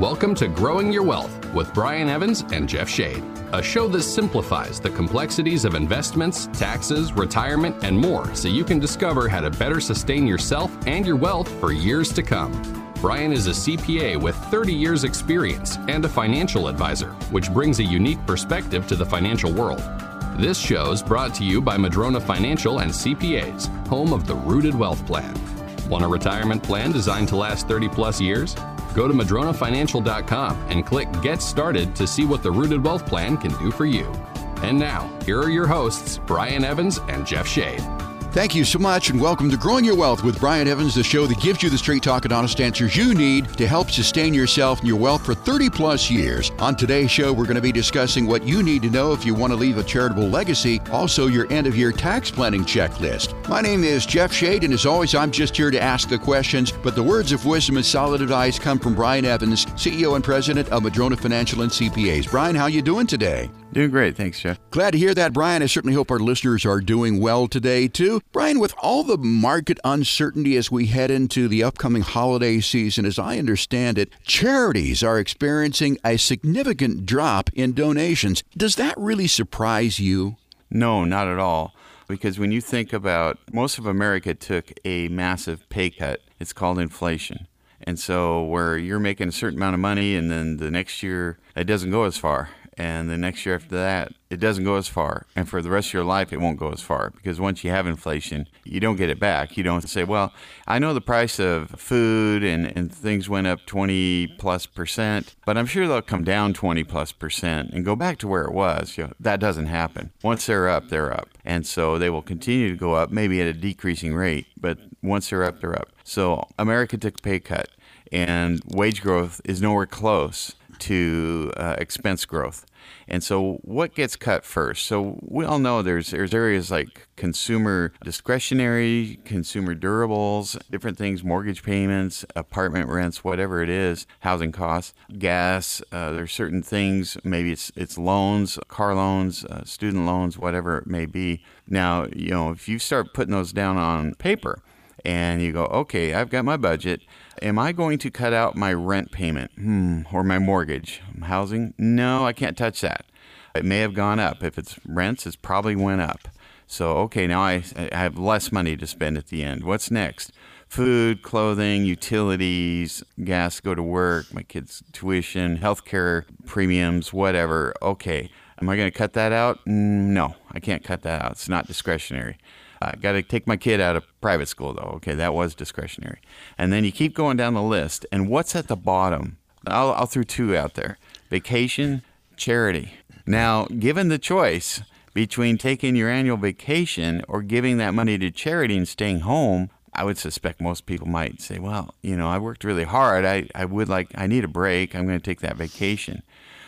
Welcome to Growing Your Wealth with Brian Evans and Jeff Shade, a show that simplifies the complexities of investments, taxes, retirement, and more so you can discover how to better sustain yourself and your wealth for years to come. Brian is a CPA with 30 years' experience and a financial advisor, which brings a unique perspective to the financial world. This show is brought to you by Madrona Financial and CPAs, home of the Rooted Wealth Plan. Want a retirement plan designed to last 30 plus years? Go to madronafinancial.com and click Get Started to see what the Rooted Wealth Plan can do for you. And now, here are your hosts, Brian Evans and Jeff Shade. Thank you so much, and welcome to Growing Your Wealth with Brian Evans, the show that gives you the straight talk and honest answers you need to help sustain yourself and your wealth for 30 plus years. On today's show, we're going to be discussing what you need to know if you want to leave a charitable legacy, also your end of year tax planning checklist. My name is Jeff Shade, and as always, I'm just here to ask the questions, but the words of wisdom and solid advice come from Brian Evans, CEO and President of Madrona Financial and CPAs. Brian, how you doing today? Doing great. Thanks, Jeff. Glad to hear that, Brian. I certainly hope our listeners are doing well today, too. Brian, with all the market uncertainty as we head into the upcoming holiday season, as I understand it, charities are experiencing a significant drop in donations. Does that really surprise you? No, not at all. Because when you think about most of America took a massive pay cut, it's called inflation. And so, where you're making a certain amount of money and then the next year it doesn't go as far and the next year after that, it doesn't go as far. And for the rest of your life, it won't go as far because once you have inflation, you don't get it back. You don't say, well, I know the price of food and, and things went up 20 plus percent, but I'm sure they'll come down 20 plus percent and go back to where it was. You know, that doesn't happen. Once they're up, they're up. And so they will continue to go up, maybe at a decreasing rate, but once they're up, they're up. So America took a pay cut and wage growth is nowhere close to uh, expense growth. And so, what gets cut first? So, we all know there's there's areas like consumer discretionary, consumer durables, different things, mortgage payments, apartment rents, whatever it is, housing costs, gas. Uh, there's certain things. Maybe it's it's loans, car loans, uh, student loans, whatever it may be. Now, you know, if you start putting those down on paper, and you go, okay, I've got my budget. Am I going to cut out my rent payment hmm, or my mortgage? Housing? No, I can't touch that. It may have gone up. If it's rents, it's probably went up. So, okay, now I, I have less money to spend at the end. What's next? Food, clothing, utilities, gas, go to work, my kids' tuition, healthcare premiums, whatever. Okay, am I going to cut that out? No, I can't cut that out. It's not discretionary. I got to take my kid out of private school, though. Okay, that was discretionary. And then you keep going down the list. And what's at the bottom? I'll, I'll throw two out there vacation, charity. Now, given the choice between taking your annual vacation or giving that money to charity and staying home, I would suspect most people might say, well, you know, I worked really hard. I, I would like, I need a break. I'm going to take that vacation.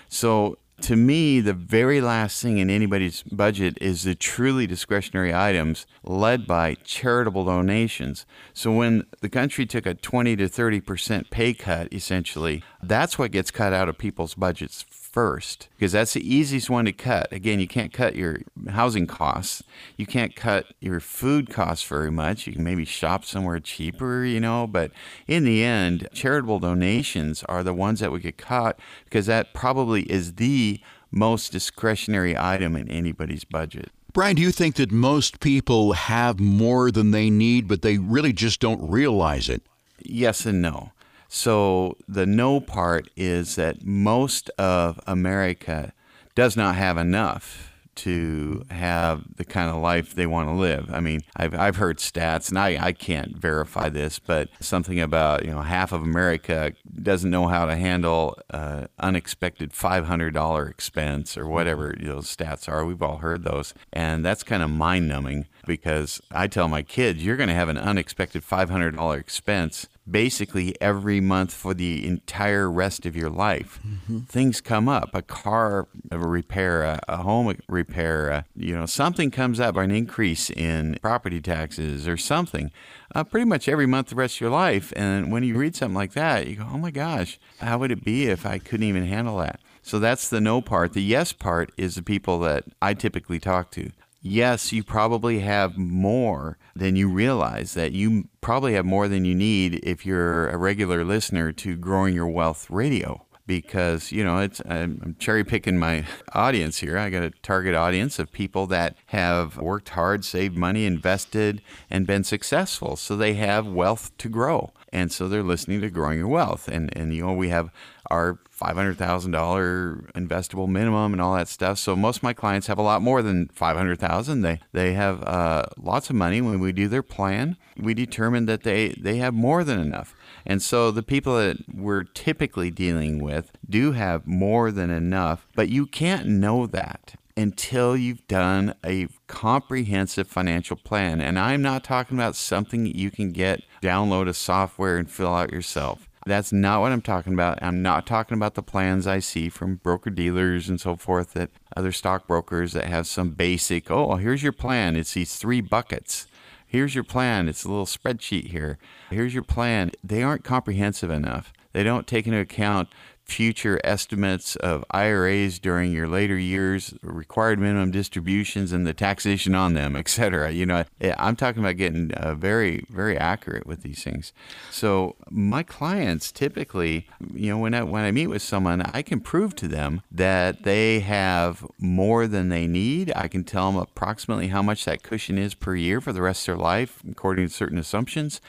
So to me, the very last thing in anybody's budget is the truly discretionary items led by charitable donations. So when the country took a 20 to 30% pay cut, essentially, that's what gets cut out of people's budgets first because that's the easiest one to cut. Again, you can't cut your housing costs. You can't cut your food costs very much. You can maybe shop somewhere cheaper, you know, but in the end, charitable donations are the ones that we get cut because that probably is the most discretionary item in anybody's budget. Brian, do you think that most people have more than they need, but they really just don't realize it? Yes and no. So the no part is that most of America does not have enough to have the kind of life they want to live. I mean, I've, I've heard stats, and I, I can't verify this, but something about, you know, half of America doesn't know how to handle uh, unexpected $500 expense or whatever those stats are. We've all heard those. And that's kind of mind numbing because I tell my kids, you're going to have an unexpected $500 expense basically every month for the entire rest of your life. Mm-hmm. Things come up, a car a repair, a, a home repair, a, you know, something comes up, an increase in property taxes or something. Uh, pretty much every month the rest of your life. And when you read something like that, you go, oh my gosh, how would it be if I couldn't even handle that? So that's the no part. The yes part is the people that I typically talk to. Yes, you probably have more than you realize, that you probably have more than you need if you're a regular listener to Growing Your Wealth Radio. Because, you know, it's I'm cherry picking my audience here. I got a target audience of people that have worked hard, saved money, invested, and been successful. So they have wealth to grow. And so they're listening to Growing Your Wealth. And, and you know, we have our $500,000 investable minimum and all that stuff. So most of my clients have a lot more than 500,000. They they have uh, lots of money when we do their plan. We determine that they they have more than enough. And so the people that we're typically dealing with do have more than enough, but you can't know that until you've done a comprehensive financial plan. And I'm not talking about something you can get, download a software and fill out yourself. That's not what I'm talking about. I'm not talking about the plans I see from broker dealers and so forth that other stockbrokers that have some basic, oh, here's your plan. It's these three buckets. Here's your plan. It's a little spreadsheet here. Here's your plan. They aren't comprehensive enough. They don't take into account future estimates of IRAs during your later years, required minimum distributions, and the taxation on them, etc. You know, I'm talking about getting uh, very, very accurate with these things. So my clients typically, you know, when I when I meet with someone, I can prove to them that they have more than they need. I can tell them approximately how much that cushion is per year for the rest of their life, according to certain assumptions,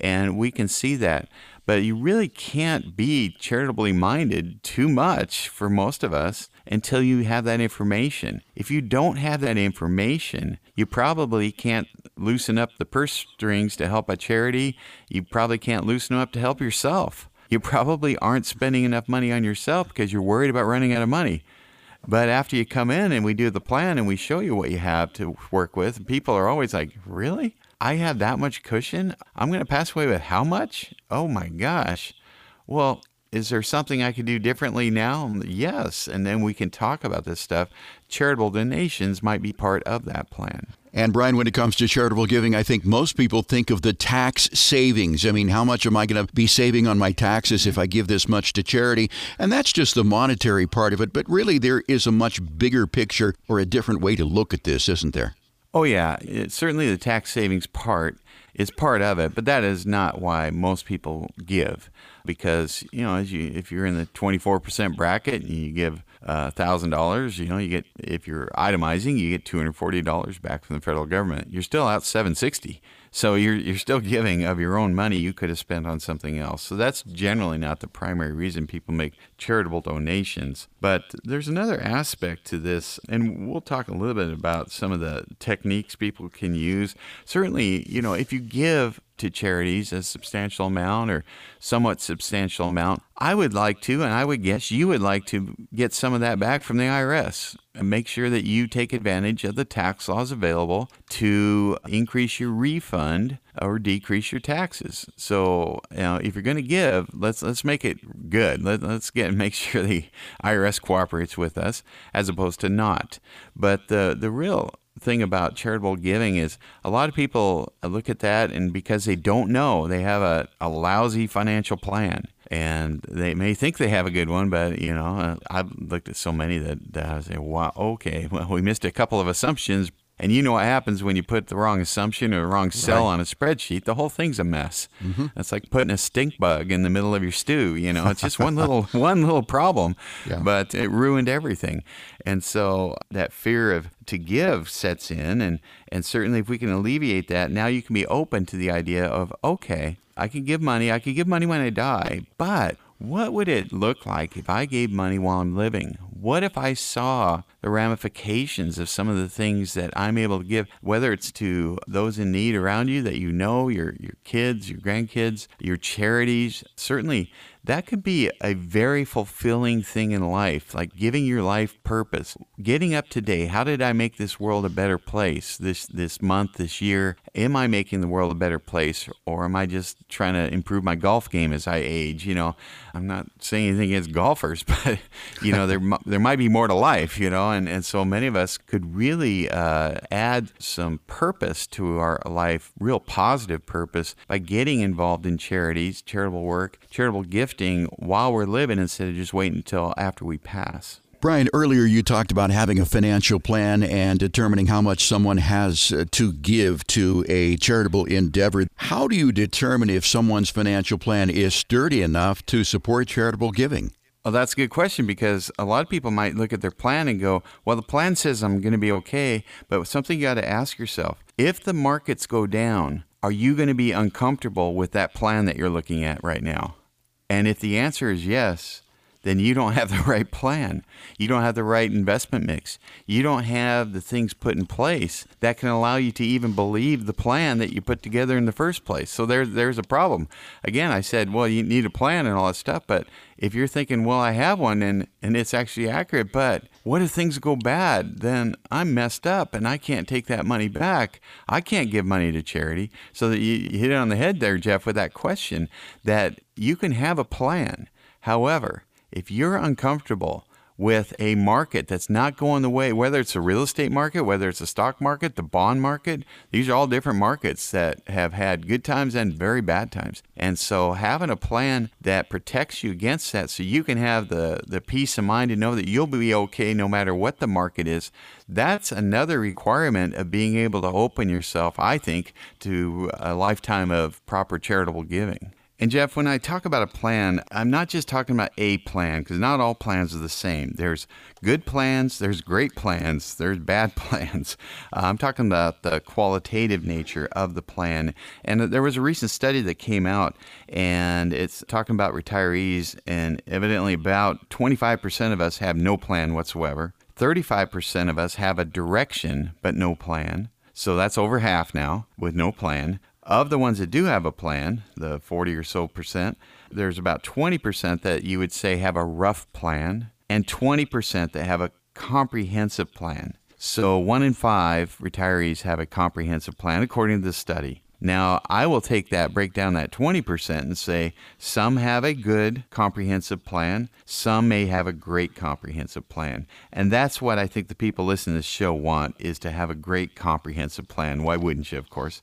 and we can see that. But you really can't be charitably minded too much for most of us until you have that information. If you don't have that information, you probably can't loosen up the purse strings to help a charity. You probably can't loosen them up to help yourself. You probably aren't spending enough money on yourself because you're worried about running out of money. But after you come in and we do the plan and we show you what you have to work with, people are always like, Really? I have that much cushion. I'm going to pass away with how much? Oh my gosh. Well, is there something I could do differently now? Yes. And then we can talk about this stuff. Charitable donations might be part of that plan. And Brian, when it comes to charitable giving, I think most people think of the tax savings. I mean, how much am I going to be saving on my taxes if I give this much to charity? And that's just the monetary part of it. But really, there is a much bigger picture or a different way to look at this, isn't there? Oh, yeah. It, certainly the tax savings part is part of it, but that is not why most people give. Because, you know, as you if you're in the 24% bracket and you give uh, $1,000, you know, you get, if you're itemizing, you get $240 back from the federal government. You're still out 760 so you're you're still giving of your own money you could have spent on something else. So that's generally not the primary reason people make charitable donations. But there's another aspect to this, and we'll talk a little bit about some of the techniques people can use. Certainly, you know, if you give to charities a substantial amount or somewhat substantial amount. I would like to, and I would guess you would like to get some of that back from the IRS and make sure that you take advantage of the tax laws available to increase your refund or decrease your taxes. So, you know, if you're going to give, let's let's make it good. Let, us get and make sure the IRS cooperates with us as opposed to not. But the the real thing about charitable giving is a lot of people look at that and because they don't know, they have a, a lousy financial plan. And they may think they have a good one, but you know, uh, I've looked at so many that, that I say, "Wow, okay, well, we missed a couple of assumptions and you know what happens when you put the wrong assumption or the wrong cell right. on a spreadsheet? The whole thing's a mess. Mm-hmm. It's like putting a stink bug in the middle of your stew. You know, it's just one little one little problem, yeah. but it ruined everything. And so that fear of to give sets in, and and certainly if we can alleviate that, now you can be open to the idea of okay, I can give money. I can give money when I die, but what would it look like if I gave money while I'm living? What if I saw the ramifications of some of the things that I'm able to give, whether it's to those in need around you that you know, your your kids, your grandkids, your charities, certainly that could be a very fulfilling thing in life, like giving your life purpose. Getting up today, how did I make this world a better place this this month, this year? Am I making the world a better place or am I just trying to improve my golf game as I age? You know, I'm not saying anything against golfers, but you know, there there might be more to life, you know, and and so many of us could really uh, add some purpose to our life, real positive purpose by getting involved in charities, charitable work, charitable gifting while we're living instead of just waiting until after we pass. Brian, earlier you talked about having a financial plan and determining how much someone has uh, to give to a charitable endeavor. How do you determine if someone's financial plan is sturdy enough to support charitable giving? Well, that's a good question because a lot of people might look at their plan and go, well, the plan says I'm going to be okay. But something you got to ask yourself if the markets go down, are you going to be uncomfortable with that plan that you're looking at right now? And if the answer is yes, then you don't have the right plan. You don't have the right investment mix. You don't have the things put in place that can allow you to even believe the plan that you put together in the first place. So there, there's a problem. Again, I said, well, you need a plan and all that stuff, but if you're thinking, well, I have one and, and it's actually accurate, but what if things go bad? Then I'm messed up and I can't take that money back. I can't give money to charity. So that you, you hit it on the head there, Jeff, with that question that you can have a plan. However, if you're uncomfortable with a market that's not going the way, whether it's a real estate market, whether it's a stock market, the bond market, these are all different markets that have had good times and very bad times. And so having a plan that protects you against that so you can have the, the peace of mind to know that you'll be okay no matter what the market is, that's another requirement of being able to open yourself, I think, to a lifetime of proper charitable giving. And Jeff, when I talk about a plan, I'm not just talking about a plan because not all plans are the same. There's good plans, there's great plans, there's bad plans. Uh, I'm talking about the qualitative nature of the plan. And there was a recent study that came out, and it's talking about retirees, and evidently about 25% of us have no plan whatsoever. 35% of us have a direction but no plan. So that's over half now with no plan. Of the ones that do have a plan, the 40 or so percent, there's about 20% that you would say have a rough plan, and 20% that have a comprehensive plan. So one in five retirees have a comprehensive plan, according to the study. Now, I will take that, break down that 20% and say some have a good comprehensive plan, some may have a great comprehensive plan. And that's what I think the people listening to this show want is to have a great comprehensive plan. Why wouldn't you, of course?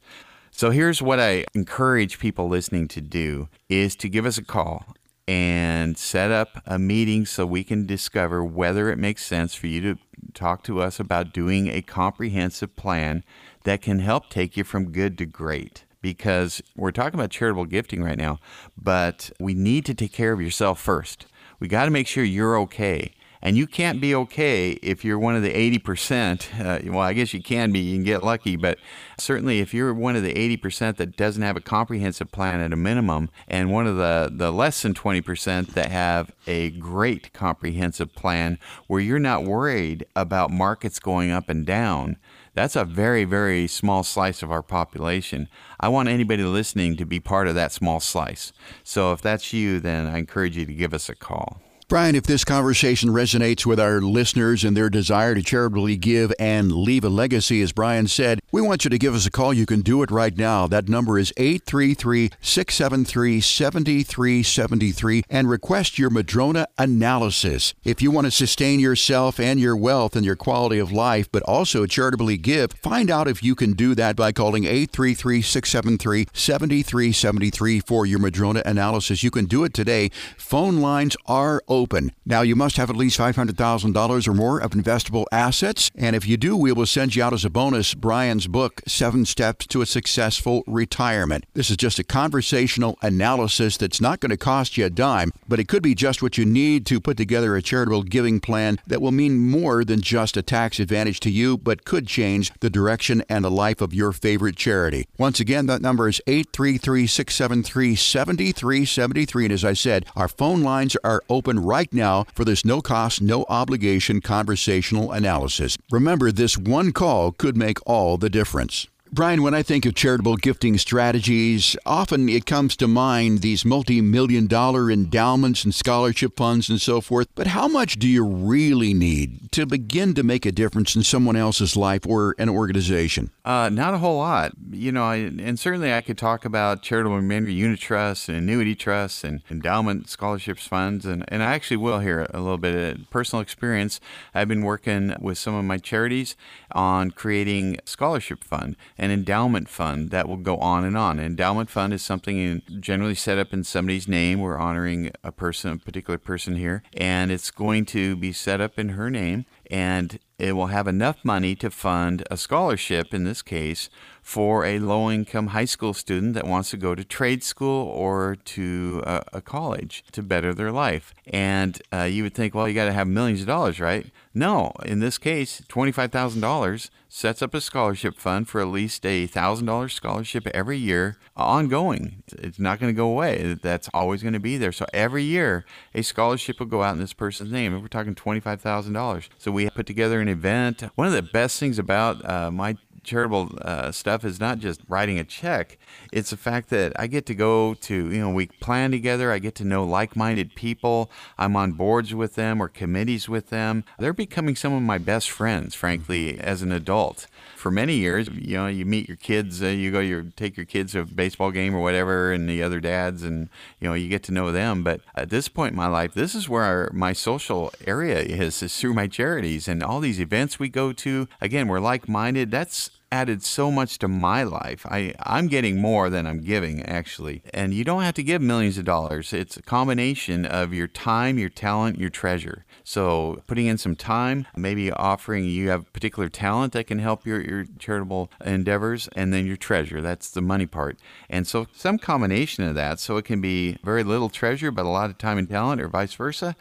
So here's what I encourage people listening to do is to give us a call and set up a meeting so we can discover whether it makes sense for you to talk to us about doing a comprehensive plan that can help take you from good to great because we're talking about charitable gifting right now, but we need to take care of yourself first. We got to make sure you're okay. And you can't be okay if you're one of the 80%. Uh, well, I guess you can be, you can get lucky, but certainly if you're one of the 80% that doesn't have a comprehensive plan at a minimum, and one of the, the less than 20% that have a great comprehensive plan where you're not worried about markets going up and down, that's a very, very small slice of our population. I want anybody listening to be part of that small slice. So if that's you, then I encourage you to give us a call. Brian, if this conversation resonates with our listeners and their desire to charitably give and leave a legacy, as Brian said, we want you to give us a call. You can do it right now. That number is 833 673 7373 and request your Madrona analysis. If you want to sustain yourself and your wealth and your quality of life, but also charitably give, find out if you can do that by calling 833 673 7373 for your Madrona analysis. You can do it today. Phone lines are open. Now, you must have at least $500,000 or more of investable assets. And if you do, we will send you out as a bonus Brian's book, Seven Steps to a Successful Retirement. This is just a conversational analysis that's not going to cost you a dime, but it could be just what you need to put together a charitable giving plan that will mean more than just a tax advantage to you, but could change the direction and the life of your favorite charity. Once again, that number is 833 673 7373. And as I said, our phone lines are open right now for this no cost, no obligation conversational analysis. Remember, this one call could make all the difference. Brian, when I think of charitable gifting strategies, often it comes to mind these multi million dollar endowments and scholarship funds and so forth. But how much do you really need to begin to make a difference in someone else's life or an organization? Uh, not a whole lot. You know, I, and certainly I could talk about charitable remainder unitrusts and annuity trusts and endowment scholarships funds. And, and I actually will here a little bit of personal experience. I've been working with some of my charities on creating scholarship fund. An endowment fund that will go on and on. An endowment fund is something generally set up in somebody's name. We're honoring a person, a particular person here, and it's going to be set up in her name and it will have enough money to fund a scholarship in this case for a low income high school student that wants to go to trade school or to a, a college to better their life. And uh, you would think, well, you got to have millions of dollars, right? No, in this case, $25,000 sets up a scholarship fund for at least a $1,000 scholarship every year, ongoing. It's not going to go away. That's always going to be there. So every year, a scholarship will go out in this person's name. And we're talking $25,000. So we put together an event. One of the best things about uh, my charitable uh, stuff is not just writing a check. It's the fact that I get to go to, you know, we plan together. I get to know like minded people. I'm on boards with them or committees with them. They're becoming some of my best friends, frankly, as an adult. For many years, you know, you meet your kids, uh, you go, you take your kids to a baseball game or whatever, and the other dads, and, you know, you get to know them. But at this point in my life, this is where my social area is, is through my charities and all these events we go to. Again, we're like minded. That's added so much to my life. I, I'm getting more than I'm giving, actually. And you don't have to give millions of dollars. It's a combination of your time, your talent, your treasure. So putting in some time, maybe offering you have particular talent that can help your, your charitable endeavors, and then your treasure. That's the money part. And so some combination of that. So it can be very little treasure, but a lot of time and talent, or vice versa.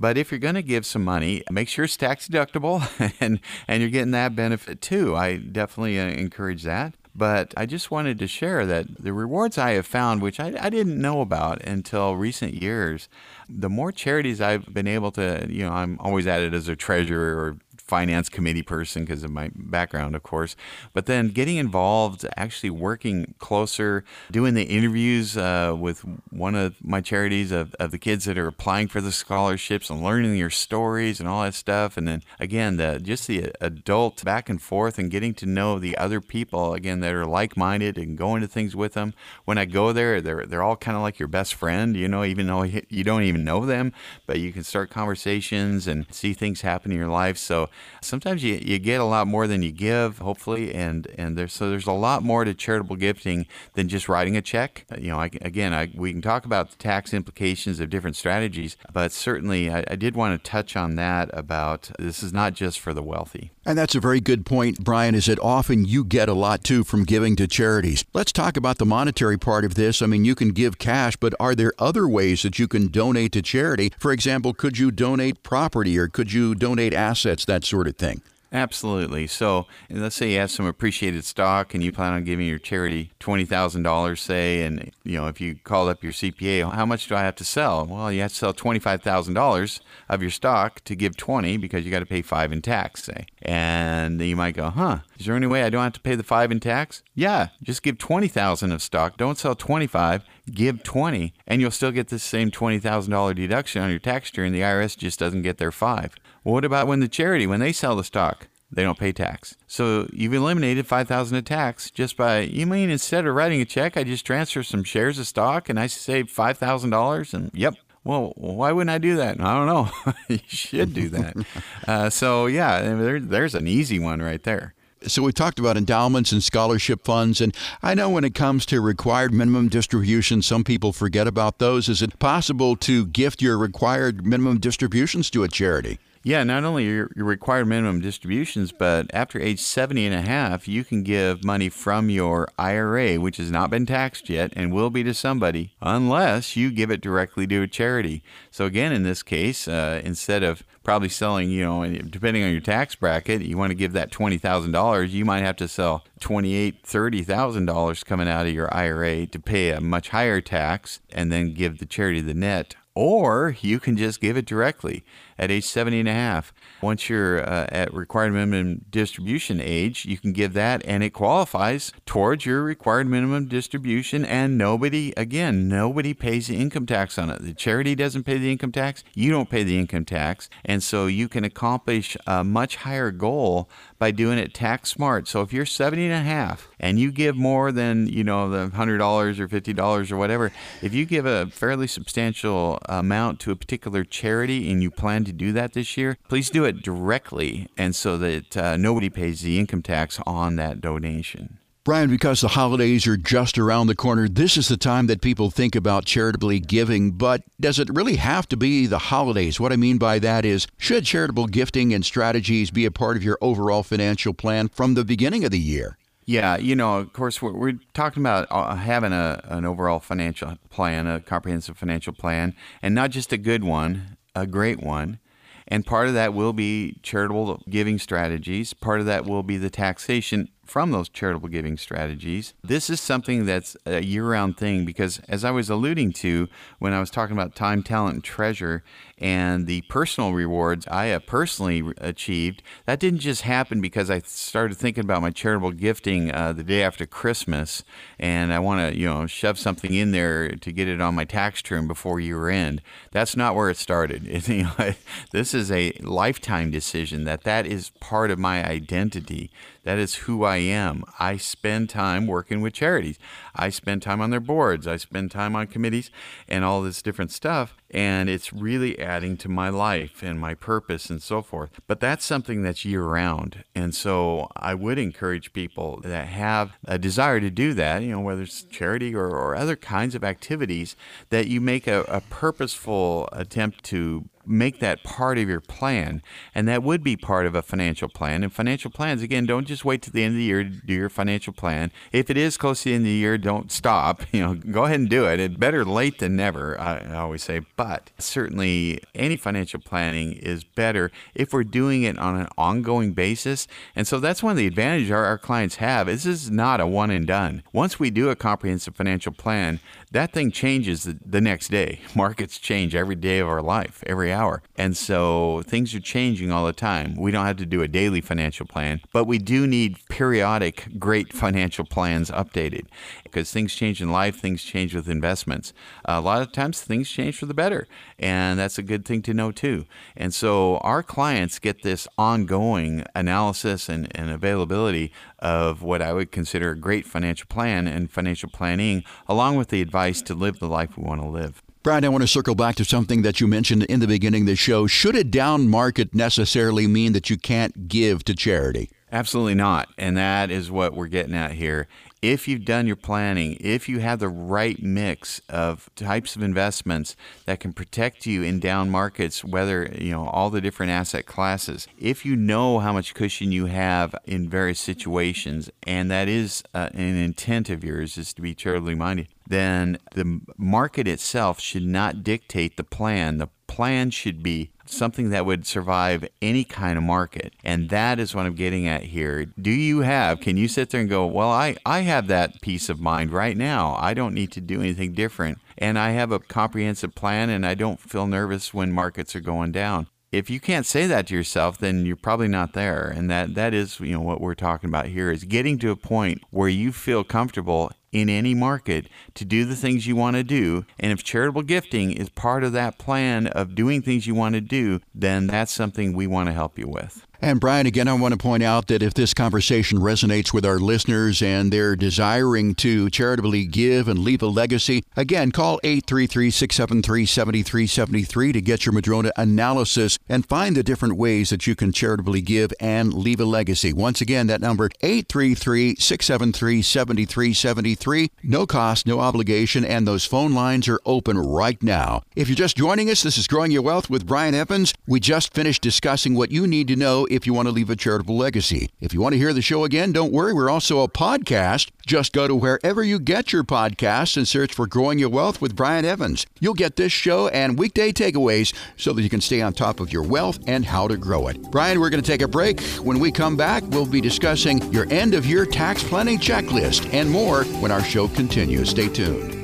But if you're going to give some money, make sure it's tax deductible and, and you're getting that benefit too. I definitely uh, encourage that. But I just wanted to share that the rewards I have found, which I, I didn't know about until recent years, the more charities I've been able to, you know, I'm always at it as a treasurer or finance committee person because of my background, of course. But then getting involved, actually working closer, doing the interviews uh, with one of my charities of, of the kids that are applying for the scholarships and learning your stories and all that stuff. And then again, the just the adult back and forth and getting to know the other people again that are like minded and going to things with them. When I go there, they're they're all kind of like your best friend, you know, even though you don't even know them, but you can start conversations and see things happen in your life. So sometimes you, you get a lot more than you give, hopefully, and and there's so there's a lot more to charitable gifting than just writing a check. Uh, you know, I, again, I, we can talk about the tax implications of different strategies, but certainly I, I did want to touch on that about this is not just for the wealthy. And that's a very good point, Brian, is that often you get a lot too from giving to charities. Let's talk about the monetary part of this. I mean, you can give cash, but are there other ways that you can donate to charity? For example, could you donate property or could you donate assets, that sort of thing? Absolutely. So let's say you have some appreciated stock and you plan on giving your charity twenty thousand dollars, say, and you know if you called up your CPA, how much do I have to sell? Well, you have to sell twenty five thousand dollars of your stock to give twenty because you got to pay five in tax, say. And you might go, huh? Is there any way I don't have to pay the five in tax? Yeah, just give twenty thousand of stock. Don't sell twenty five. Give twenty, and you'll still get the same twenty thousand dollar deduction on your tax return. The IRS just doesn't get their five. Well, what about when the charity, when they sell the stock? They don't pay tax. So you've eliminated 5000 of tax just by, you mean instead of writing a check, I just transfer some shares of stock and I save $5,000? And yep, well, why wouldn't I do that? I don't know. you should do that. Uh, so, yeah, there, there's an easy one right there. So we talked about endowments and scholarship funds, and I know when it comes to required minimum distributions, some people forget about those. Is it possible to gift your required minimum distributions to a charity? Yeah, not only your, your required minimum distributions, but after age 70 and a half, you can give money from your IRA, which has not been taxed yet and will be to somebody, unless you give it directly to a charity. So, again, in this case, uh, instead of probably selling, you know, depending on your tax bracket, you want to give that $20,000, you might have to sell $28,000, $30,000 coming out of your IRA to pay a much higher tax and then give the charity the net. Or you can just give it directly at age 70 and a half. Once you're uh, at required minimum distribution age, you can give that and it qualifies towards your required minimum distribution. And nobody, again, nobody pays the income tax on it. The charity doesn't pay the income tax, you don't pay the income tax. And so you can accomplish a much higher goal by doing it tax smart. So if you're 70 and a half and you give more than, you know, the $100 or $50 or whatever, if you give a fairly substantial amount to a particular charity and you plan to do that this year, please do it directly and so that uh, nobody pays the income tax on that donation. Brian, because the holidays are just around the corner, this is the time that people think about charitably giving. But does it really have to be the holidays? What I mean by that is, should charitable gifting and strategies be a part of your overall financial plan from the beginning of the year? Yeah, you know, of course, we're, we're talking about uh, having a, an overall financial plan, a comprehensive financial plan, and not just a good one, a great one. And part of that will be charitable giving strategies. Part of that will be the taxation from those charitable giving strategies. This is something that's a year round thing because, as I was alluding to when I was talking about time, talent, and treasure, and the personal rewards I have personally achieved, that didn't just happen because I started thinking about my charitable gifting uh, the day after Christmas, and I want to, you know, shove something in there to get it on my tax return before year end. That's not where it started. This is a lifetime decision that that is part of my identity. That is who I am. I spend time working with charities. I spend time on their boards. I spend time on committees and all this different stuff. And it's really adding to my life and my purpose and so forth. But that's something that's year round. And so I would encourage people that have a desire to do that, you know, whether it's charity or, or other kinds of activities, that you make a, a purposeful attempt to make that part of your plan. And that would be part of a financial plan. And financial plans, again, don't just wait to the end of the year to do your financial plan. If it is close to the end of the year, don't stop. You know, go ahead and do it. It's better late than never, I always say. But certainly any financial planning is better if we're doing it on an ongoing basis. And so that's one of the advantages our, our clients have. This is not a one and done. Once we do a comprehensive financial plan, that thing changes the, the next day. Markets change every day of our life, every hour. And so things are changing all the time. We don't have to do a daily financial plan, but we do need periodic great financial plans updated because things change in life, things change with investments. A lot of times things change for the better, and that's a good thing to know too. And so our clients get this ongoing analysis and, and availability of what I would consider a great financial plan and financial planning, along with the advice to live the life we want to live. Brian, I want to circle back to something that you mentioned in the beginning of the show. Should a down market necessarily mean that you can't give to charity? Absolutely not. And that is what we're getting at here if you've done your planning, if you have the right mix of types of investments that can protect you in down markets, whether, you know, all the different asset classes, if you know how much cushion you have in various situations, and that is uh, an intent of yours is to be charitably minded, then the market itself should not dictate the plan. The plan should be something that would survive any kind of market. And that is what I'm getting at here. Do you have, can you sit there and go, well, I, I have that peace of mind right now. I don't need to do anything different. And I have a comprehensive plan and I don't feel nervous when markets are going down if you can't say that to yourself, then you're probably not there. And that, that is, you know, what we're talking about here is getting to a point where you feel comfortable in any market to do the things you want to do. And if charitable gifting is part of that plan of doing things you want to do, then that's something we want to help you with. And Brian, again, I want to point out that if this conversation resonates with our listeners and they're desiring to charitably give and leave a legacy, again, call 833 673 7373 to get your Madrona analysis and find the different ways that you can charitably give and leave a legacy. Once again, that number 833 673 7373. No cost, no obligation, and those phone lines are open right now. If you're just joining us, this is Growing Your Wealth with Brian Evans. We just finished discussing what you need to know if you want to leave a charitable legacy. If you want to hear the show again, don't worry, we're also a podcast. Just go to wherever you get your podcasts and search for Growing Your Wealth with Brian Evans. You'll get this show and weekday takeaways so that you can stay on top of your wealth and how to grow it. Brian, we're going to take a break. When we come back, we'll be discussing your end of year tax planning checklist and more when our show continues. Stay tuned.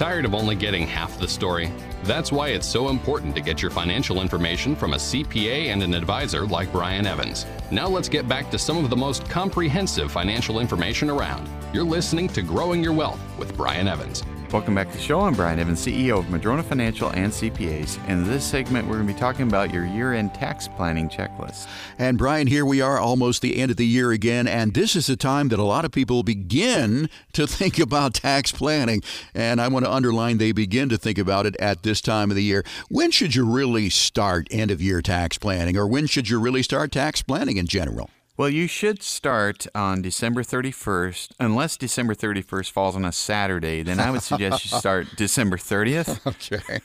Tired of only getting half the story? That's why it's so important to get your financial information from a CPA and an advisor like Brian Evans. Now let's get back to some of the most comprehensive financial information around. You're listening to Growing Your Wealth with Brian Evans. Welcome back to the show. I'm Brian Evans, CEO of Madrona Financial and CPAs. And in this segment, we're going to be talking about your year end tax planning checklist. And Brian, here we are almost the end of the year again. And this is the time that a lot of people begin to think about tax planning. And I want to underline they begin to think about it at this time of the year. When should you really start end of year tax planning, or when should you really start tax planning in general? Well, you should start on December 31st. Unless December 31st falls on a Saturday, then I would suggest you start December 30th. Okay.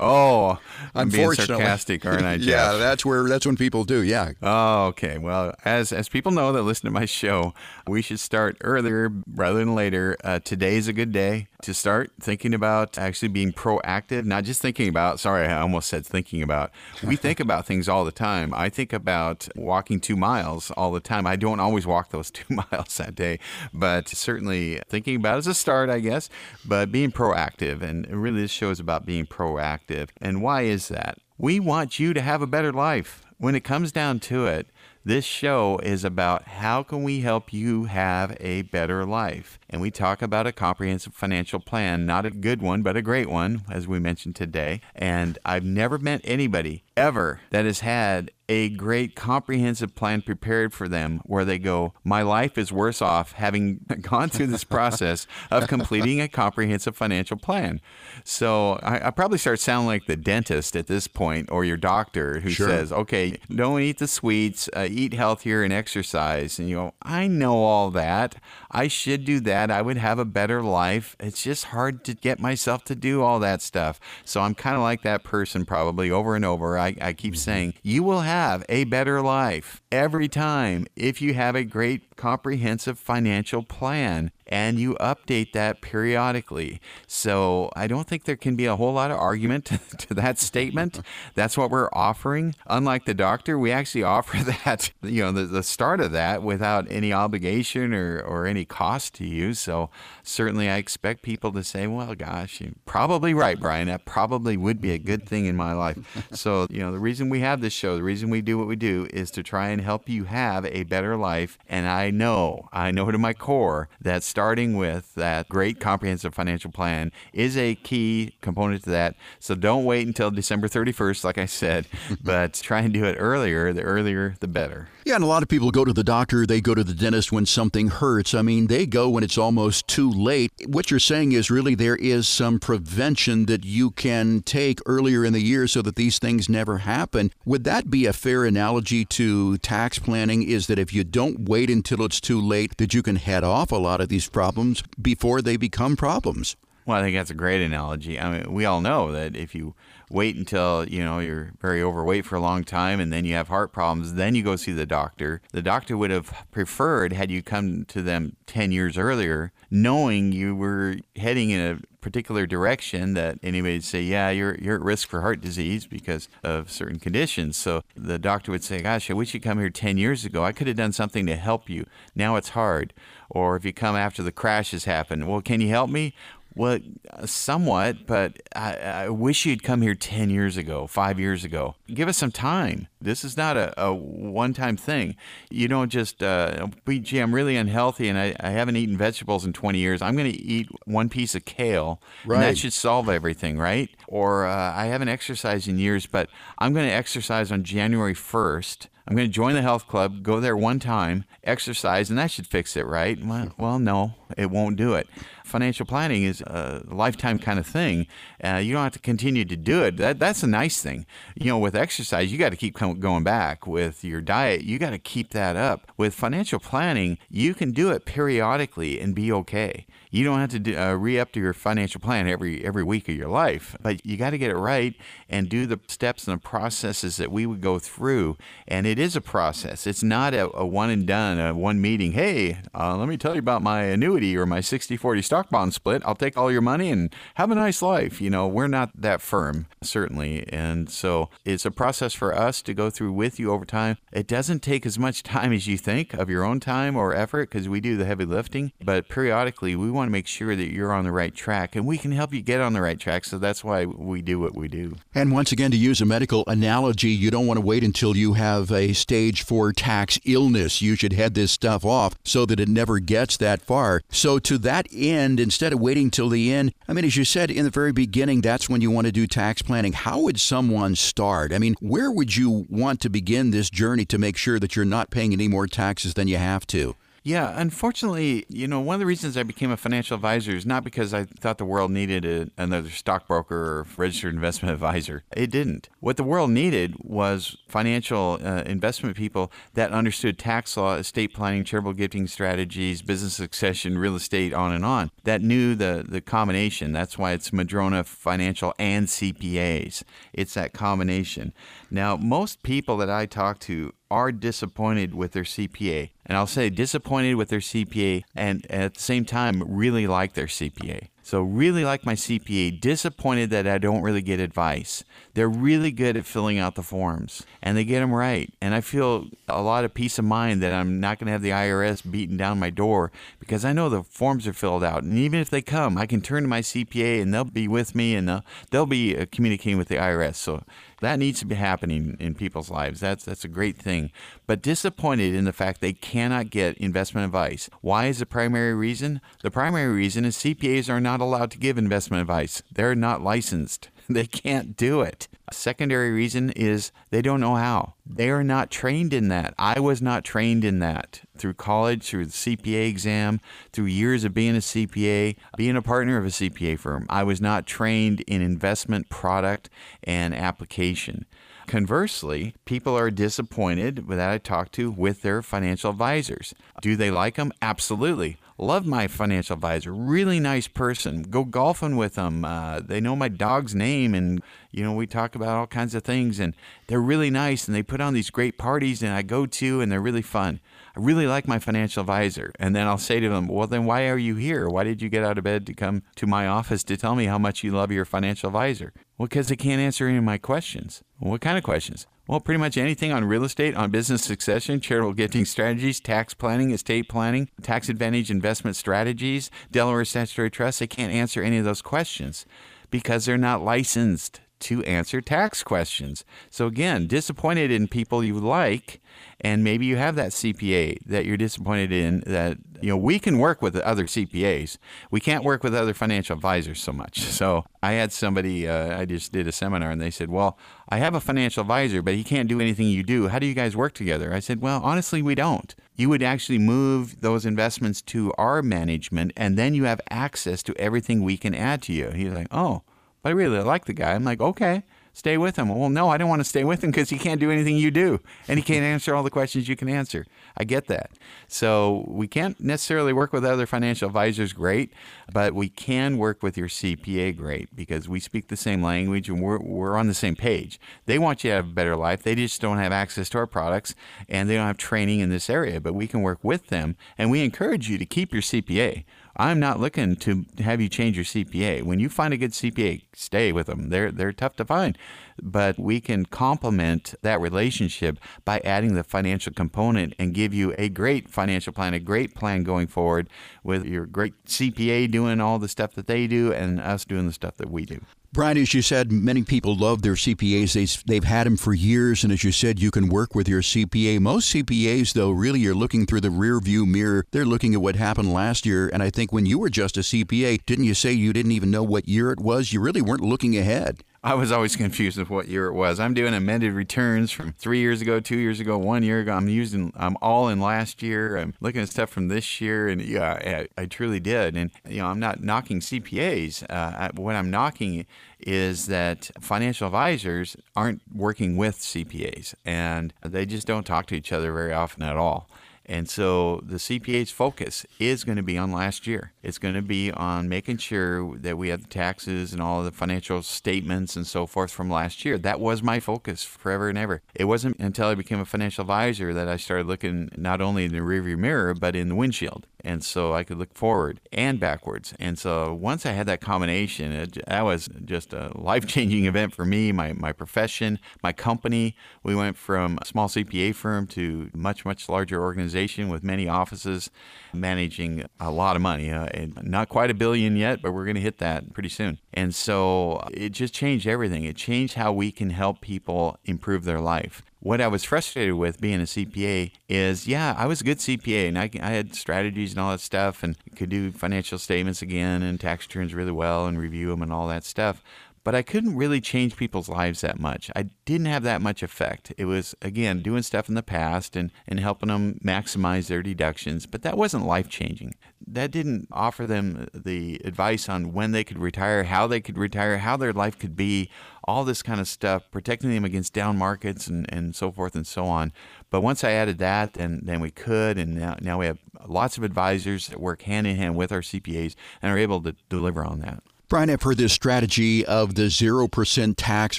Oh, I'm being sarcastic, aren't I, Jeff? yeah, that's where that's when people do. Yeah. Oh, okay. Well, as as people know that listen to my show, we should start earlier rather than later. Uh, today's a good day to start thinking about actually being proactive, not just thinking about. Sorry, I almost said thinking about. We think about things all the time. I think about walking two miles all the time. I don't always walk those two miles that day, but certainly thinking about is a start, I guess. But being proactive, and really, this show is about being proactive. And why is that? We want you to have a better life. When it comes down to it, this show is about how can we help you have a better life. And we talk about a comprehensive financial plan, not a good one, but a great one, as we mentioned today. And I've never met anybody ever that has had a great comprehensive plan prepared for them where they go, My life is worse off having gone through this process of completing a comprehensive financial plan. So I, I probably start sounding like the dentist at this point or your doctor who Sure. says, Okay, don't eat the sweets, uh, eat healthier and exercise. And you go, I know all that. I should do that. I would have a better life. It's just hard to get myself to do all that stuff. So I'm kind of like that person probably over and over. I, I keep saying, you will have a better life every time if you have a great comprehensive financial plan and you update that periodically. So I don't think there can be a whole lot of argument to that statement. That's what we're offering. Unlike the doctor, we actually offer that, you know, the, the start of that without any obligation or, or any cost to you. So certainly I expect people to say, well, gosh, you're probably right, Brian. That probably would be a good thing in my life. So, you know, the reason we have this show, the reason we do what we do is to try and help you have a better life. And I know, I know to my core that starting with that great comprehensive financial plan is a key component to that. So don't wait until December 31st, like I said, but try and do it earlier. The earlier, the better. Yeah, and a lot of people go to the doctor, they go to the dentist when something hurts. I mean, they go when it's almost too late. What you're saying is really there is some prevention that you can take earlier in the year so that these things never happen. Would that be a fair analogy to tax planning? Is that if you don't wait until it's too late, that you can head off a lot of these problems before they become problems? Well, I think that's a great analogy. I mean, we all know that if you wait until you know you're very overweight for a long time and then you have heart problems, then you go see the doctor. The doctor would have preferred had you come to them 10 years earlier, knowing you were heading in a particular direction that anybody would say, yeah, you're you're at risk for heart disease because of certain conditions. So the doctor would say, gosh, I wish you'd come here 10 years ago. I could have done something to help you. Now it's hard. Or if you come after the crash has happened, well, can you help me? Well, uh, somewhat, but I, I wish you'd come here 10 years ago, five years ago. Give us some time. This is not a, a one time thing. You don't just, uh, gee, I'm really unhealthy and I, I haven't eaten vegetables in 20 years. I'm going to eat one piece of kale. And that should solve everything, right? Or uh, I haven't exercised in years, but I'm going to exercise on January 1st. I'm going to join the health club, go there one time, exercise, and that should fix it, right? Well, well no, it won't do it. Financial planning is a lifetime kind of thing. Uh, you don't have to continue to do it. That, that's a nice thing. You know, with exercise, you got to keep co- going back. With your diet, you got to keep that up. With financial planning, you can do it periodically and be okay. You don't have to do, uh, re-up to your financial plan every every week of your life, but you got to get it right and do the steps and the processes that we would go through. And it is a process. It's not a, a one and done, a one meeting. Hey, uh, let me tell you about my annuity or my 60-40 stock bond split. I'll take all your money and have a nice life. You know, we're not that firm, certainly. And so it's a process for us to go through with you over time. It doesn't take as much time as you think of your own time or effort because we do the heavy lifting, but periodically we want to make sure that you're on the right track and we can help you get on the right track. So that's why we do what we do. And once again, to use a medical analogy, you don't want to wait until you have a stage four tax illness. You should head this stuff off so that it never gets that far. So, to that end, instead of waiting till the end, I mean, as you said in the very beginning, that's when you want to do tax planning. How would someone start? I mean, where would you want to begin this journey to make sure that you're not paying any more taxes than you have to? Yeah, unfortunately, you know, one of the reasons I became a financial advisor is not because I thought the world needed a, another stockbroker or registered investment advisor. It didn't. What the world needed was financial uh, investment people that understood tax law, estate planning, charitable gifting strategies, business succession, real estate, on and on, that knew the, the combination. That's why it's Madrona Financial and CPAs. It's that combination. Now, most people that I talk to are disappointed with their CPA. And I'll say disappointed with their CPA and at the same time really like their CPA. So, really like my CPA, disappointed that I don't really get advice. They're really good at filling out the forms and they get them right. And I feel a lot of peace of mind that I'm not going to have the IRS beating down my door because I know the forms are filled out. And even if they come, I can turn to my CPA and they'll be with me and they'll, they'll be uh, communicating with the IRS. So, that needs to be happening in people's lives. That's that's a great thing. But disappointed in the fact they cannot get investment advice. Why is the primary reason? The primary reason is CPAs are not allowed to give investment advice. They're not licensed. They can't do it. A secondary reason is they don't know how. They are not trained in that. I was not trained in that through college, through the CPA exam, through years of being a CPA, being a partner of a CPA firm. I was not trained in investment product and application. Conversely, people are disappointed that I talk to with their financial advisors. Do they like them? Absolutely. Love my financial advisor. Really nice person. Go golfing with them. Uh, they know my dog's name, and you know we talk about all kinds of things. And they're really nice, and they put on these great parties, and I go to, and they're really fun. I really like my financial advisor. And then I'll say to them, Well, then why are you here? Why did you get out of bed to come to my office to tell me how much you love your financial advisor? Well, because they can't answer any of my questions. Well, what kind of questions? Well, pretty much anything on real estate, on business succession, charitable gifting strategies, tax planning, estate planning, tax advantage investment strategies, Delaware statutory trust. They can't answer any of those questions because they're not licensed to answer tax questions. So, again, disappointed in people you like, and maybe you have that CPA that you're disappointed in that, you know, we can work with other CPAs. We can't work with other financial advisors so much. So, I had somebody, uh, I just did a seminar, and they said, Well, I have a financial advisor, but he can't do anything you do. How do you guys work together? I said, Well, honestly, we don't. You would actually move those investments to our management, and then you have access to everything we can add to you. He's like, Oh, but I really like the guy. I'm like, okay, stay with him. Well, no, I don't want to stay with him because he can't do anything you do, and he can't answer all the questions you can answer. I get that. So we can't necessarily work with other financial advisors, great, but we can work with your CPA, great, because we speak the same language and we're, we're on the same page. They want you to have a better life. They just don't have access to our products and they don't have training in this area, but we can work with them and we encourage you to keep your CPA. I'm not looking to have you change your CPA. When you find a good CPA, stay with them. They're they're tough to find, but we can complement that relationship by adding the financial component and give you a great financial plan, a great plan going forward with your great CPA doing all the stuff that they do and us doing the stuff that we do. Brian, as you said, many people love their CPAs. They, they've had them for years. And as you said, you can work with your CPA. Most CPAs, though, really are looking through the rear view mirror. They're looking at what happened last year. And I think when you were just a CPA, didn't you say you didn't even know what year it was? You really weren't looking ahead. I was always confused with what year it was. I'm doing amended returns from three years ago, two years ago, one year ago. I'm using, I'm all in last year. I'm looking at stuff from this year, and yeah, I, I truly did. And you know, I'm not knocking CPAs. Uh, what I'm knocking is that financial advisors aren't working with CPAs, and they just don't talk to each other very often at all. And so the CPA's focus is going to be on last year. It's going to be on making sure that we have the taxes and all the financial statements and so forth from last year. That was my focus forever and ever. It wasn't until I became a financial advisor that I started looking not only in the rearview mirror, but in the windshield and so I could look forward and backwards. And so once I had that combination, it, that was just a life changing event for me, my, my profession, my company. We went from a small CPA firm to much, much larger organization with many offices, managing a lot of money. Uh, not quite a billion yet, but we're going to hit that pretty soon. And so it just changed everything. It changed how we can help people improve their life what I was frustrated with being a CPA is, yeah, I was a good CPA and I, I had strategies and all that stuff and could do financial statements again and tax returns really well and review them and all that stuff. But I couldn't really change people's lives that much. I didn't have that much effect. It was, again, doing stuff in the past and, and helping them maximize their deductions, but that wasn't life changing. That didn't offer them the advice on when they could retire, how they could retire, how their life could be, all this kind of stuff, protecting them against down markets and, and so forth and so on. But once I added that, then, then we could, and now, now we have lots of advisors that work hand in hand with our CPAs and are able to deliver on that. Brian, I've heard this strategy of the zero percent tax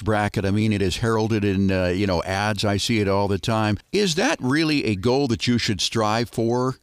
bracket. I mean, it is heralded in uh, you know ads. I see it all the time. Is that really a goal that you should strive for?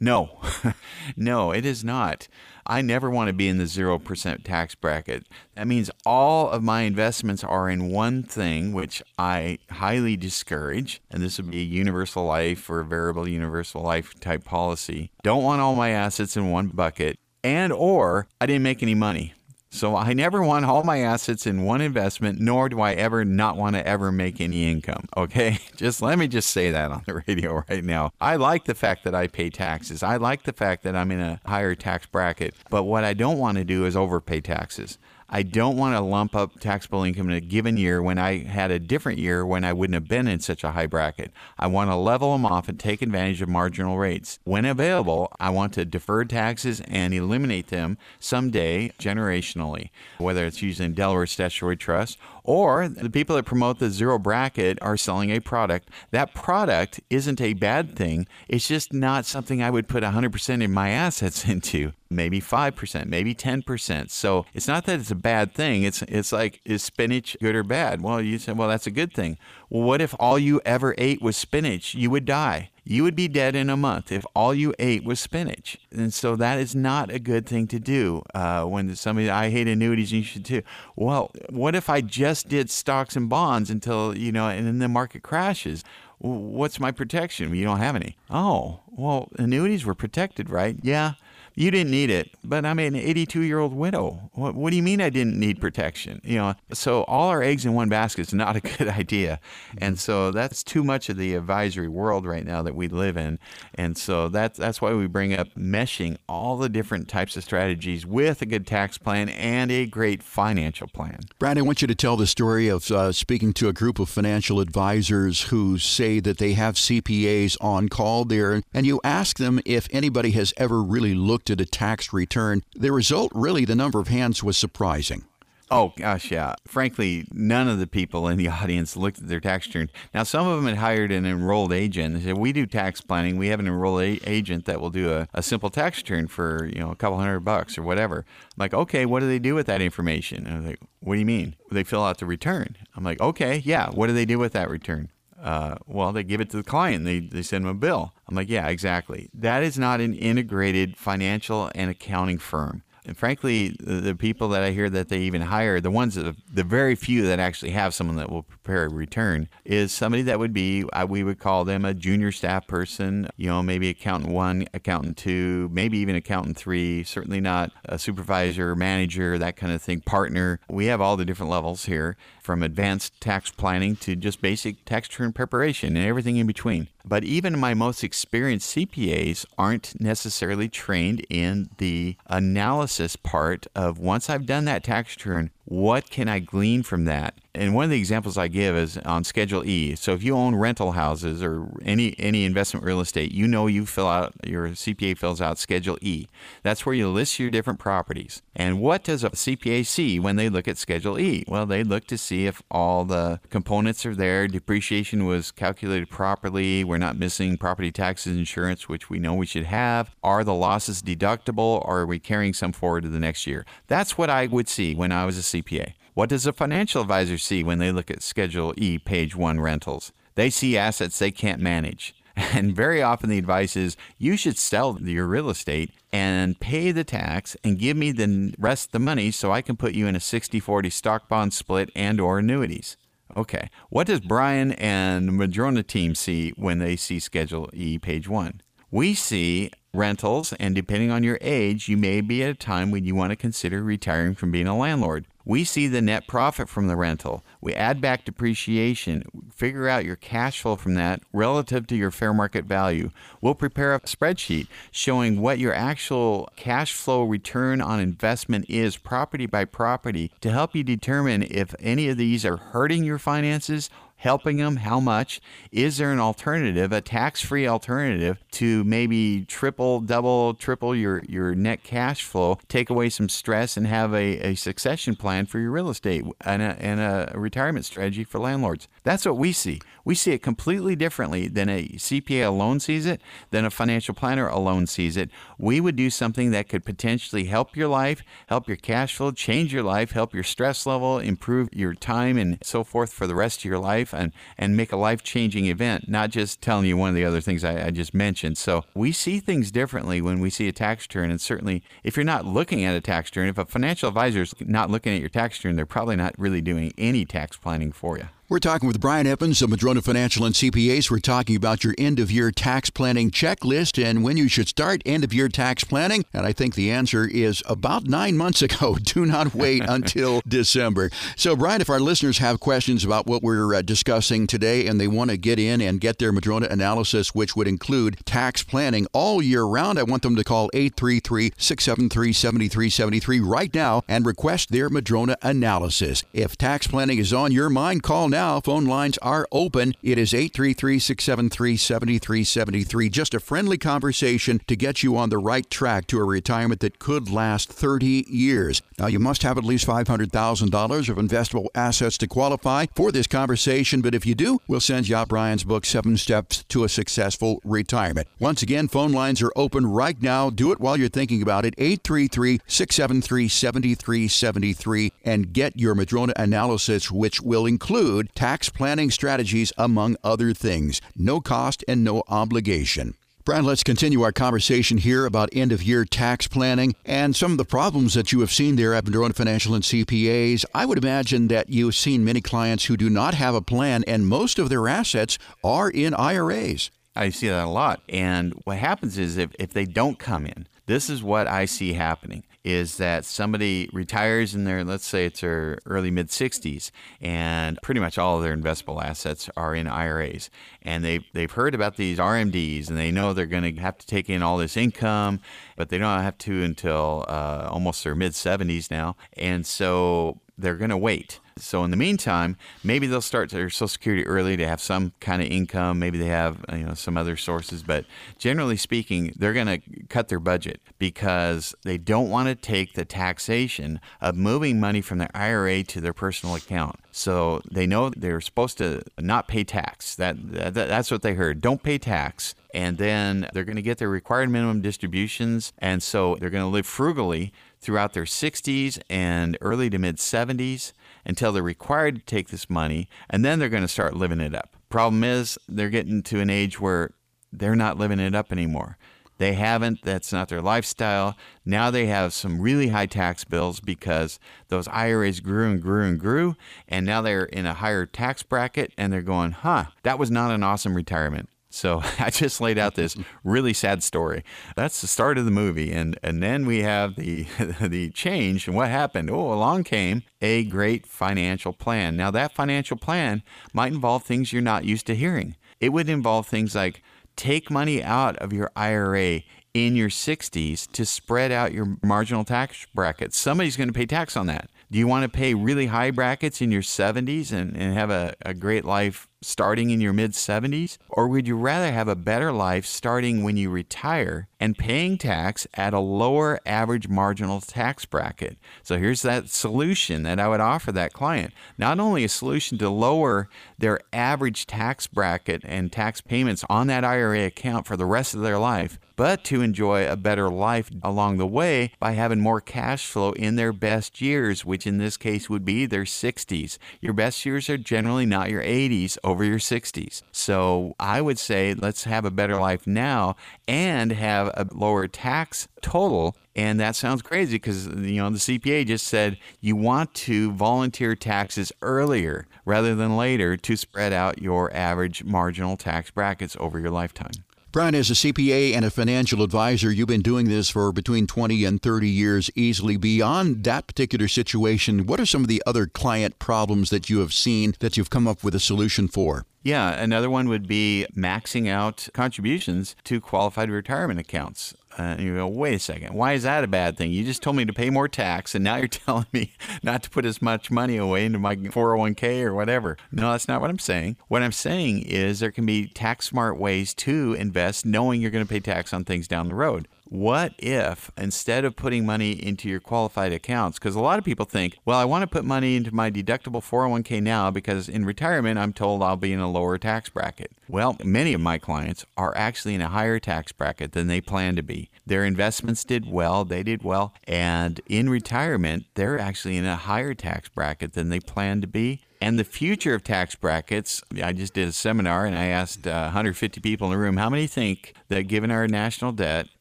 No, no, it is not. I never want to be in the 0% tax bracket. That means all of my investments are in one thing, which I highly discourage. And this would be a universal life or variable universal life type policy. Don't want all my assets in one bucket. And or I didn't make any money. So I never want all my assets in one investment, nor do I ever not want to ever make any income. Okay. Just let me just say that on the radio right now. I like the fact that I pay taxes. I like the fact that I'm in a higher tax bracket. But what I don't want to do is overpay taxes. I don't want to lump up taxable income in a given year when I had a different year when I wouldn't have been in such a high bracket. I want to level them off and take advantage of marginal rates. When available, I want to defer taxes and eliminate them someday generationally, whether it's using Delaware Statutory Trust or the people that promote the zero bracket are selling a product. That product isn't a bad thing. It's just not something I would put 100% in my assets into. Maybe 5%, maybe 10%. So it's not that it's a bad thing. It's it's like is spinach good or bad? Well, you said, well, that's a good thing. What if all you ever ate was spinach? You would die. You would be dead in a month if all you ate was spinach. And so that is not a good thing to do. Uh, when somebody, I hate annuities, you should too. Well, what if I just did stocks and bonds until, you know, and then the market crashes? What's my protection? You don't have any. Oh, well, annuities were protected, right? Yeah. You didn't need it, but I'm an 82 year old widow. What, what, do you mean I didn't need protection? You know, so all our eggs in one basket is not a good idea, and so that's too much of the advisory world right now that we live in, and so that's that's why we bring up meshing all the different types of strategies with a good tax plan and a great financial plan. Brad, I want you to tell the story of uh, speaking to a group of financial advisors who say that they have CPAs on call there, and you ask them if anybody has ever really looked looked at a tax return, the result really, the number of hands was surprising. Oh gosh, yeah. Frankly, none of the people in the audience looked at their tax return. Now, some of them had hired an enrolled agent. They said, "We do tax planning. We have an enrolled a- agent that will do a, a, simple tax return for you know a couple hundred bucks or whatever." I'm like, "Okay, what do they do with that information?" And I'm like, "What do you mean? They fill out the return?" I'm like, "Okay, yeah. What do they do with that return?" Uh, well, they give it to the client. They, they send them a bill. I'm like, yeah, exactly. That is not an integrated financial and accounting firm. And frankly, the, the, people that I hear that they even hire, the ones that the very few that actually have someone that will prepare a return, is somebody that would be uh, we would call them a junior staff person. You know, maybe accountant one, accountant two, maybe even accountant three. Certainly not a supervisor, manager, that kind of thing, partner. We have all the different levels here, from advanced tax planning to just basic tax return preparation and everything in between. But even my most experienced CPAs aren't necessarily trained in the analysis part of once I've done that tax return, what can I glean from that? And one of the examples I give is on Schedule E. So if you own rental houses or any any investment real estate, you know you fill out your CPA fills out Schedule E. That's where you list your different properties. And what does a CPA see when they look at Schedule E? Well, they look to see if all the components are there, depreciation was calculated properly, we're not missing property taxes, insurance, which we know we should have. Are the losses deductible or are we carrying some forward to the next year? That's what I would see when I was a CPA. What does a financial advisor see when they look at Schedule E, page one rentals? They see assets they can't manage. And very often the advice is you should sell your real estate and pay the tax and give me the rest of the money so I can put you in a 60-40 stock bond split and or annuities. Okay. What does Brian and the Madrona team see when they see Schedule E, page 1? We see rentals, and depending on your age, you may be at a time when you want to consider retiring from being a landlord. We see the net profit from the rental. We add back depreciation, figure out your cash flow from that relative to your fair market value. We'll prepare a spreadsheet showing what your actual cash flow return on investment is property by property to help you determine if any of these are hurting your finances helping them? How much? Is there an alternative, a tax-free alternative to maybe triple, double, triple your, your net cash flow, take away some stress, and have a, a succession plan for your real estate and a, and a retirement strategy for landlords? That's what we see. We see it completely differently than a CPA alone sees it, than a financial planner alone sees it. We would do something that could potentially help your life, help your cash flow, change your life, help your stress level, improve your time, and so forth for the rest of your life, and, and make a life changing event, not just telling you one of the other things I, I just mentioned. So we see things differently when we see a tax return. And certainly, if you're not looking at a tax return, if a financial advisor is not looking at your tax return, they're probably not really doing any tax planning for you. We're talking with Brian Evans of Madrona Financial and CPAs. We're talking about your end of year tax planning checklist and when you should start end of year tax planning. And I think the answer is about nine months ago. Do not wait until December. So, Brian, if our listeners have questions about what we're uh, discussing today and they want to get in and get their Madrona analysis, which would include tax planning all year round, I want them to call 833 673 7373 right now and request their Madrona analysis. If tax planning is on your mind, call now now. Phone lines are open. It is 833 673 7373. Just a friendly conversation to get you on the right track to a retirement that could last 30 years. Now, you must have at least $500,000 of investable assets to qualify for this conversation, but if you do, we'll send you out Brian's book, Seven Steps to a Successful Retirement. Once again, phone lines are open right now. Do it while you're thinking about it. 833 673 7373 and get your Madrona analysis, which will include tax planning strategies, among other things. No cost and no obligation. Brian, let's continue our conversation here about end of year tax planning and some of the problems that you have seen there at Madrona Financial and CPAs. I would imagine that you've seen many clients who do not have a plan and most of their assets are in IRAs. I see that a lot. And what happens is if, if they don't come in, this is what I see happening is that somebody retires in their, let's say it's their early mid 60s, and pretty much all of their investable assets are in IRAs. And they've, they've heard about these RMDs and they know they're going to have to take in all this income, but they don't have to until uh, almost their mid 70s now. And so they're going to wait. So in the meantime, maybe they'll start their Social Security early to have some kind of income. Maybe they have you know some other sources, but generally speaking, they're going to cut their budget because they don't want to take the taxation of moving money from their IRA to their personal account. So they know they're supposed to not pay tax. That, that that's what they heard. Don't pay tax and then they're going to get their required minimum distributions. And so they're going to live frugally throughout their 60s and early to mid 70s until they're required to take this money, and then they're going to start living it up. Problem is, they're getting to an age where they're not living it up anymore. They haven't, that's not their lifestyle. Now they have some really high tax bills because those IRAs grew and grew and grew, and now they're in a higher tax bracket and they're going, huh, that was not an awesome retirement. So I just laid out this really sad story. That's the start of the movie, and and then we have the the change. And what happened? Oh, along came a great financial plan. Now that financial plan might involve things you're not used to hearing. It would involve things like take money out of your IRA in your 60s to spread out your marginal tax bracket. Somebody's going to pay tax on that. Do you want to pay really high brackets in your 70s and, and have a, a great life starting in your mid 70s? Or would you rather have a better life starting when you retire and paying tax at a lower average marginal tax bracket? So here's that solution that I would offer that client. Not only a solution to lower their average tax bracket and tax payments on that IRA account for the rest of their life, but to enjoy a better life along the way by having more cash flow in their best years, which in this case would be their 60s. Your best years are generally not your 80s over your 60s. So I would say let's have a better life now and have a lower tax total. And that sounds crazy because you know the CPA just said you want to volunteer taxes earlier rather than later to spread out your average marginal tax brackets over your lifetime. Brian, as a CPA and a financial advisor, you've been doing this for between 20 and 30 years easily. Beyond that particular situation, what are some of the other client problems that you have seen that you've come up with a solution for? Yeah, another one would be maxing out contributions to qualified retirement accounts. Uh, and you go, wait a second, why is that a bad thing? You just told me to pay more tax, and now you're telling me not to put as much money away into my 401k or whatever. No, that's not what I'm saying. What I'm saying is there can be tax smart ways to invest knowing you're going to pay tax on things down the road. What if instead of putting money into your qualified accounts, because a lot of people think, well, I want to put money into my deductible 401k now because in retirement I'm told I'll be in a lower tax bracket. Well, many of my clients are actually in a higher tax bracket than they plan to be. Their investments did well, they did well, and in retirement, they're actually in a higher tax bracket than they plan to be and the future of tax brackets. I just did a seminar and I asked uh, 150 people in the room how many think that given our national debt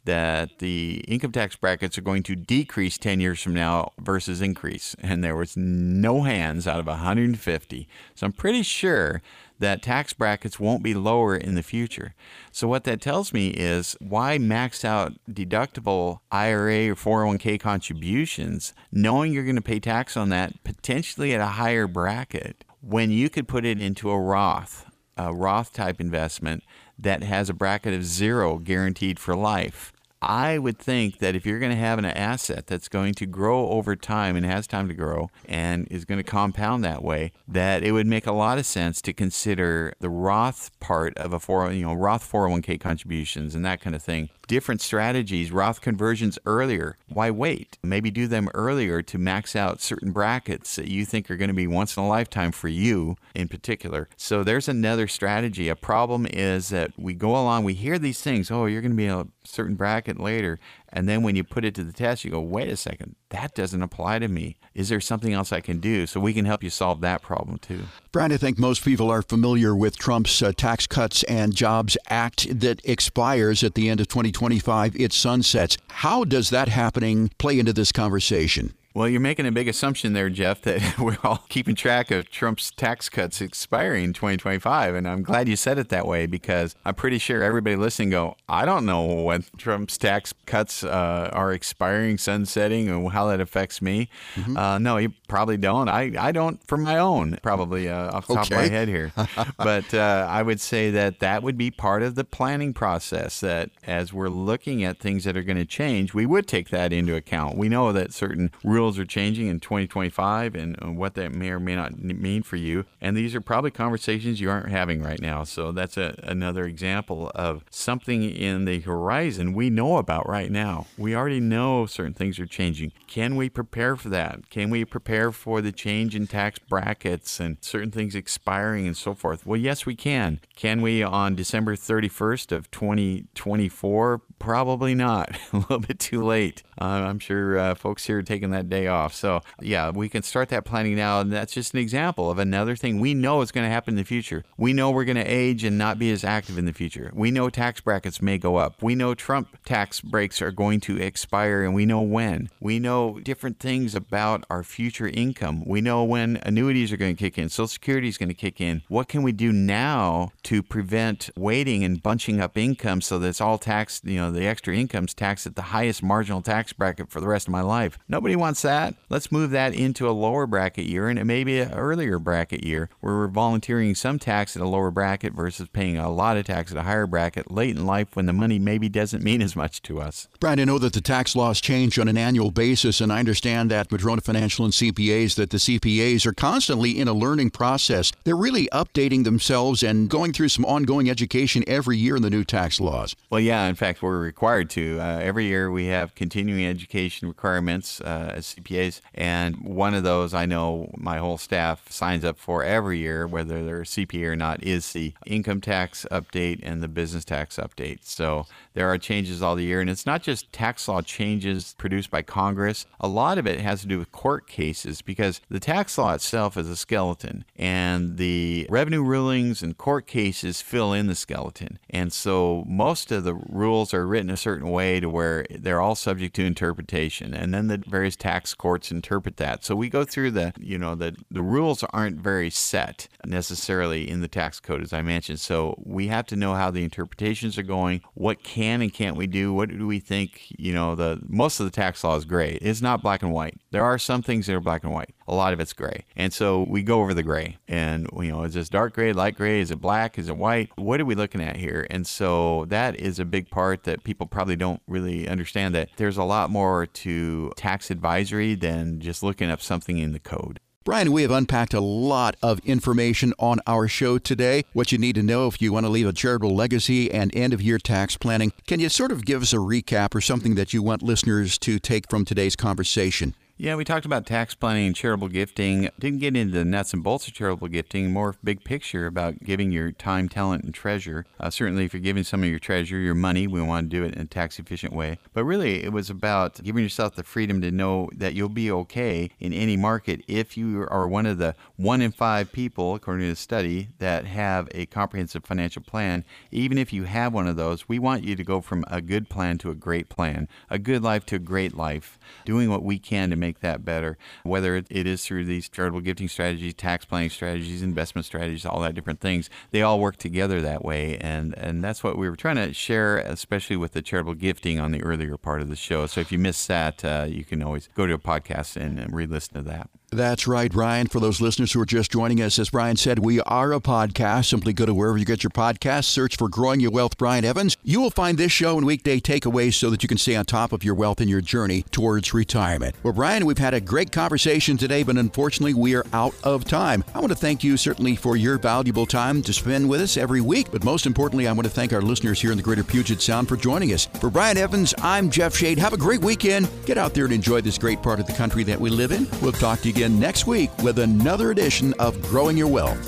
that the income tax brackets are going to decrease 10 years from now versus increase and there was no hands out of 150 so i'm pretty sure that tax brackets won't be lower in the future. So, what that tells me is why max out deductible IRA or 401k contributions, knowing you're going to pay tax on that potentially at a higher bracket, when you could put it into a Roth, a Roth type investment that has a bracket of zero guaranteed for life. I would think that if you're going to have an asset that's going to grow over time and has time to grow and is going to compound that way, that it would make a lot of sense to consider the Roth part of a 4, you know, Roth 401k contributions and that kind of thing different strategies, Roth conversions earlier. Why wait? Maybe do them earlier to max out certain brackets that you think are going to be once in a lifetime for you in particular. So there's another strategy. A problem is that we go along, we hear these things, oh, you're going to be a certain bracket later. And then when you put it to the test, you go, wait a second, that doesn't apply to me. Is there something else I can do? So we can help you solve that problem too. Brian, I think most people are familiar with Trump's uh, Tax Cuts and Jobs Act that expires at the end of 2025. It sunsets. How does that happening play into this conversation? Well, you're making a big assumption there, Jeff, that we're all keeping track of Trump's tax cuts expiring in 2025. And I'm glad you said it that way because I'm pretty sure everybody listening go, I don't know when Trump's tax cuts uh, are expiring, sunsetting, and how that affects me. Mm-hmm. Uh, no, you probably don't. I, I don't for my own, probably uh, off the okay. top of my head here. but uh, I would say that that would be part of the planning process that as we're looking at things that are going to change, we would take that into account. We know that certain rules rules are changing in 2025 and uh, what that may or may not mean for you. And these are probably conversations you aren't having right now. So that's a, another example of something in the horizon we know about right now. We already know certain things are changing. Can we prepare for that? Can we prepare for the change in tax brackets and certain things expiring and so forth? Well, yes, we can. Can we on December 31st of 2024? Probably not. a little bit too late. Uh, I'm sure uh, folks here are taking that day off. So, yeah, we can start that planning now. And that's just an example of another thing we know is going to happen in the future. We know we're going to age and not be as active in the future. We know tax brackets may go up. We know Trump tax breaks are going to expire and we know when. We know different things about our future income. We know when annuities are going to kick in, Social Security is going to kick in. What can we do now to prevent waiting and bunching up income so that it's all taxed, you know, the extra income's taxed at the highest marginal tax bracket for the rest of my life? Nobody wants that. Let's move that into a lower bracket year and maybe an earlier bracket year where we're volunteering some tax at a lower bracket versus paying a lot of tax at a higher bracket late in life when the money maybe doesn't mean as much to us. Brian, I know that the tax laws change on an annual basis, and I understand that Madrona Financial and CPAs that the CPAs are constantly in a learning process. They're really updating themselves and going through some ongoing education every year in the new tax laws. Well, yeah, in fact, we're required to. Uh, every year we have continuing education requirements uh, as CPAs. And one of those I know my whole staff signs up for every year, whether they're a CPA or not, is the income tax update and the business tax update. So there are changes all the year. And it's not just tax law changes produced by Congress, a lot of it has to do with court cases because the tax law itself is a skeleton and the revenue rulings and court cases fill in the skeleton. And so most of the rules are written a certain way to where they're all subject to interpretation, and then the various tax courts interpret that. So we go through the, you know, the the rules aren't very set necessarily in the tax code, as I mentioned. So we have to know how the interpretations are going. What can and can't we do? What do we think? You know, the most of the tax law is gray. It's not black and white. There are some things that are black and white. A lot of it's gray, and so we go over the gray. And you know, is this dark gray, light gray? Is it black? Is it white? What are we looking at here? And so that is a big part that people probably don't really understand. That there's a lot more to tax advisory than just looking up something in the code. Brian, we have unpacked a lot of information on our show today. What you need to know if you want to leave a charitable legacy and end of year tax planning. Can you sort of give us a recap or something that you want listeners to take from today's conversation? Yeah, we talked about tax planning and charitable gifting. Didn't get into the nuts and bolts of charitable gifting, more big picture about giving your time, talent, and treasure. Uh, certainly, if you're giving some of your treasure, your money, we want to do it in a tax efficient way. But really, it was about giving yourself the freedom to know that you'll be okay in any market if you are one of the one in five people, according to the study, that have a comprehensive financial plan. Even if you have one of those, we want you to go from a good plan to a great plan, a good life to a great life, doing what we can to make that better, whether it is through these charitable gifting strategies, tax planning strategies, investment strategies, all that different things. They all work together that way. And, and that's what we were trying to share, especially with the charitable gifting on the earlier part of the show. So if you missed that, uh, you can always go to a podcast and, and re listen to that. That's right, Brian. For those listeners who are just joining us, as Brian said, we are a podcast. Simply go to wherever you get your podcasts, search for Growing Your Wealth Brian Evans. You will find this show and weekday takeaways so that you can stay on top of your wealth and your journey towards retirement. Well, Brian, we've had a great conversation today, but unfortunately, we are out of time. I want to thank you certainly for your valuable time to spend with us every week, but most importantly, I want to thank our listeners here in the greater Puget Sound for joining us. For Brian Evans, I'm Jeff Shade. Have a great weekend. Get out there and enjoy this great part of the country that we live in. We'll talk to you again next week with another edition of Growing Your Wealth.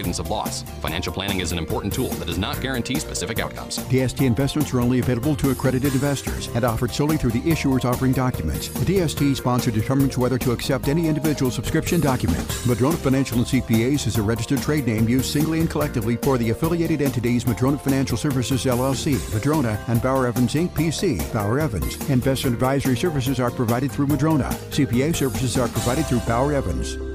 avoidance of loss. Financial planning is an important tool that does not guarantee specific outcomes. DST investments are only available to accredited investors and offered solely through the issuer's offering documents. The DST sponsor determines whether to accept any individual subscription documents. Madrona Financial and CPAs is a registered trade name used singly and collectively for the affiliated entities Madrona Financial Services LLC, Madrona, and Bauer Evans Inc. PC, Bauer Evans. Investment advisory services are provided through Madrona. CPA services are provided through Bauer Evans.